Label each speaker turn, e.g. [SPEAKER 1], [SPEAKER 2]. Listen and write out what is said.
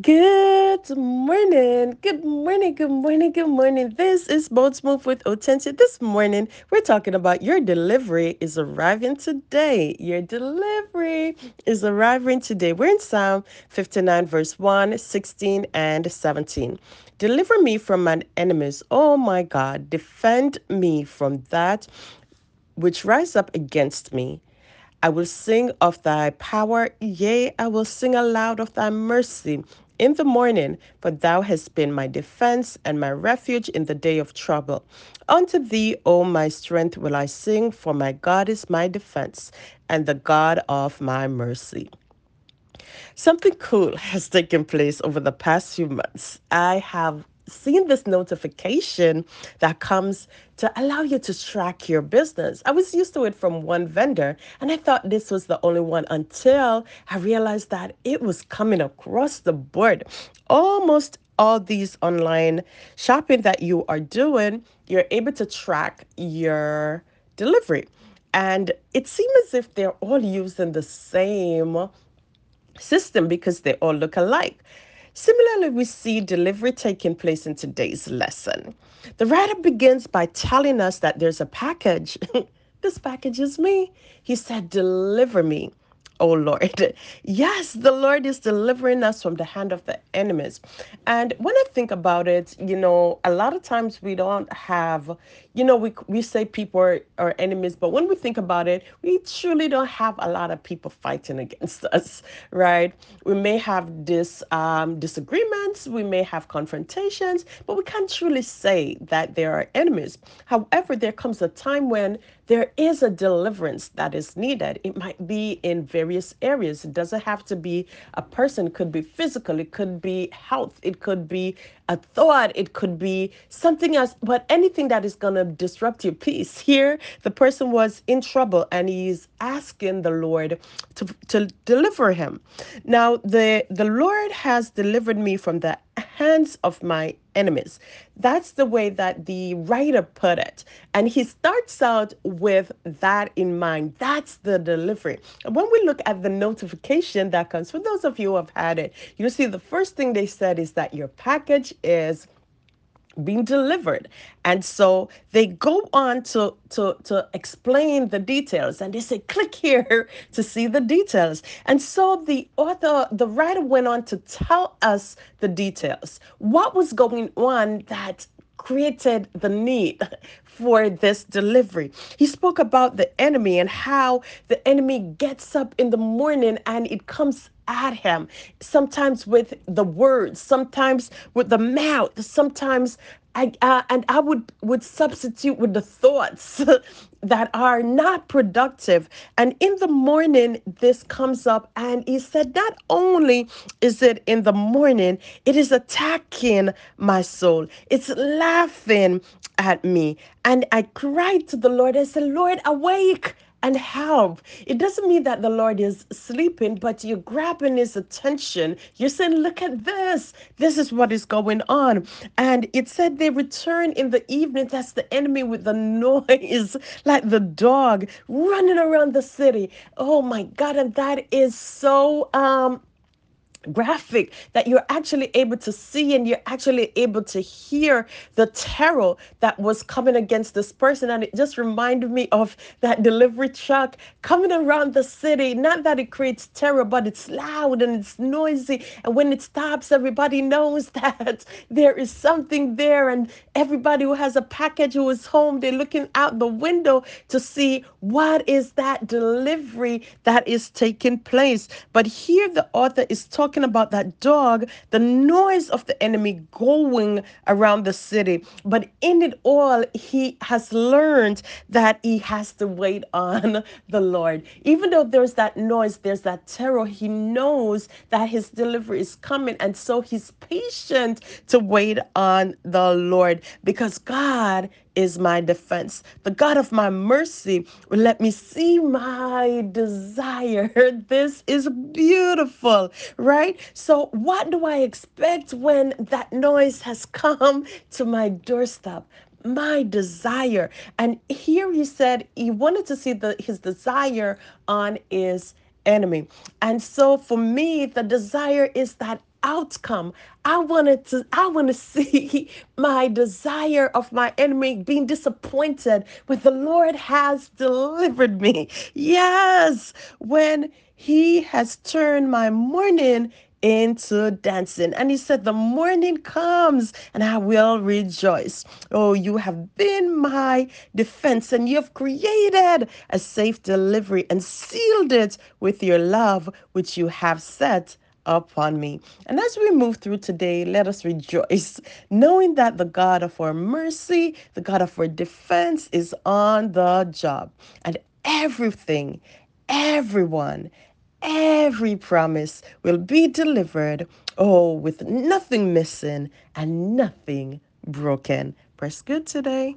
[SPEAKER 1] Good morning, good morning, good morning, good morning. This is Bold Smooth with Otensia. This morning, we're talking about your delivery is arriving today. Your delivery is arriving today. We're in Psalm 59, verse 1, 16, and 17. Deliver me from my enemies, oh my God. Defend me from that which rise up against me. I will sing of thy power, yea, I will sing aloud of thy mercy in the morning, for thou hast been my defense and my refuge in the day of trouble. Unto thee, O my strength, will I sing, for my God is my defense and the God of my mercy. Something cool has taken place over the past few months. I have seen this notification that comes to allow you to track your business. I was used to it from one vendor and I thought this was the only one until I realized that it was coming across the board. Almost all these online shopping that you are doing, you're able to track your delivery. And it seems as if they're all using the same system because they all look alike. Similarly, we see delivery taking place in today's lesson. The writer begins by telling us that there's a package. this package is me. He said, Deliver me oh Lord. Yes, the Lord is delivering us from the hand of the enemies. And when I think about it, you know, a lot of times we don't have, you know, we, we say people are, are enemies, but when we think about it, we truly don't have a lot of people fighting against us, right? We may have this um, disagreements, we may have confrontations, but we can't truly say that they are enemies. However, there comes a time when there is a deliverance that is needed. It might be in various areas. It doesn't have to be a person, it could be physical, it could be health, it could be a thought, it could be something else, but anything that is going to disrupt your peace. Here, the person was in trouble and he's asking the Lord to, to deliver him. Now, the, the Lord has delivered me from the hands of my enemies. That's the way that the writer put it. And he starts out with that in mind. That's the delivery. When we look at the notification that comes, for those of you who have had it, you see the first thing they said is that your package is being delivered. And so they go on to to to explain the details and they say click here to see the details. And so the author the writer went on to tell us the details. What was going on that created the need for this delivery. He spoke about the enemy and how the enemy gets up in the morning and it comes at him sometimes with the words sometimes with the mouth sometimes I, uh, and I would would substitute with the thoughts that are not productive. And in the morning, this comes up, and he said, not only is it in the morning, it is attacking my soul. It's laughing at me, and I cried to the Lord. I said, Lord, awake and help. It doesn't mean that the Lord is sleeping, but you're grabbing his attention. You're saying, Look at this. This is what is going on. And it said they return in the evening. That's the enemy with the noise, like the dog running around the city. Oh my God. And that is so um graphic that you're actually able to see and you're actually able to hear the terror that was coming against this person. And it just reminded me of that delivery truck coming around the city. Not that it creates terror but it's loud and it's noisy. And when it stops everybody knows that there is something there. And everybody who has a package who is home they're looking out the window to see what is that delivery that is taking place. But here the author is talking talking about that dog, the noise of the enemy going around the city. But in it all, he has learned that he has to wait on the Lord. Even though there's that noise, there's that terror, he knows that his delivery is coming. And so he's patient to wait on the Lord because God is my defense. The God of my mercy will let me see my desire. This is beautiful, right? So, what do I expect when that noise has come to my doorstep? My desire. And here he said he wanted to see the, his desire on his enemy. And so for me, the desire is that outcome. I wanted to I want to see my desire of my enemy being disappointed, but the Lord has delivered me. Yes, when he has turned my mourning into dancing. And he said, The morning comes and I will rejoice. Oh, you have been my defense and you have created a safe delivery and sealed it with your love, which you have set upon me. And as we move through today, let us rejoice, knowing that the God of our mercy, the God of our defense, is on the job. And everything, everyone, every promise will be delivered, oh, with nothing missing and nothing broken. Press good today.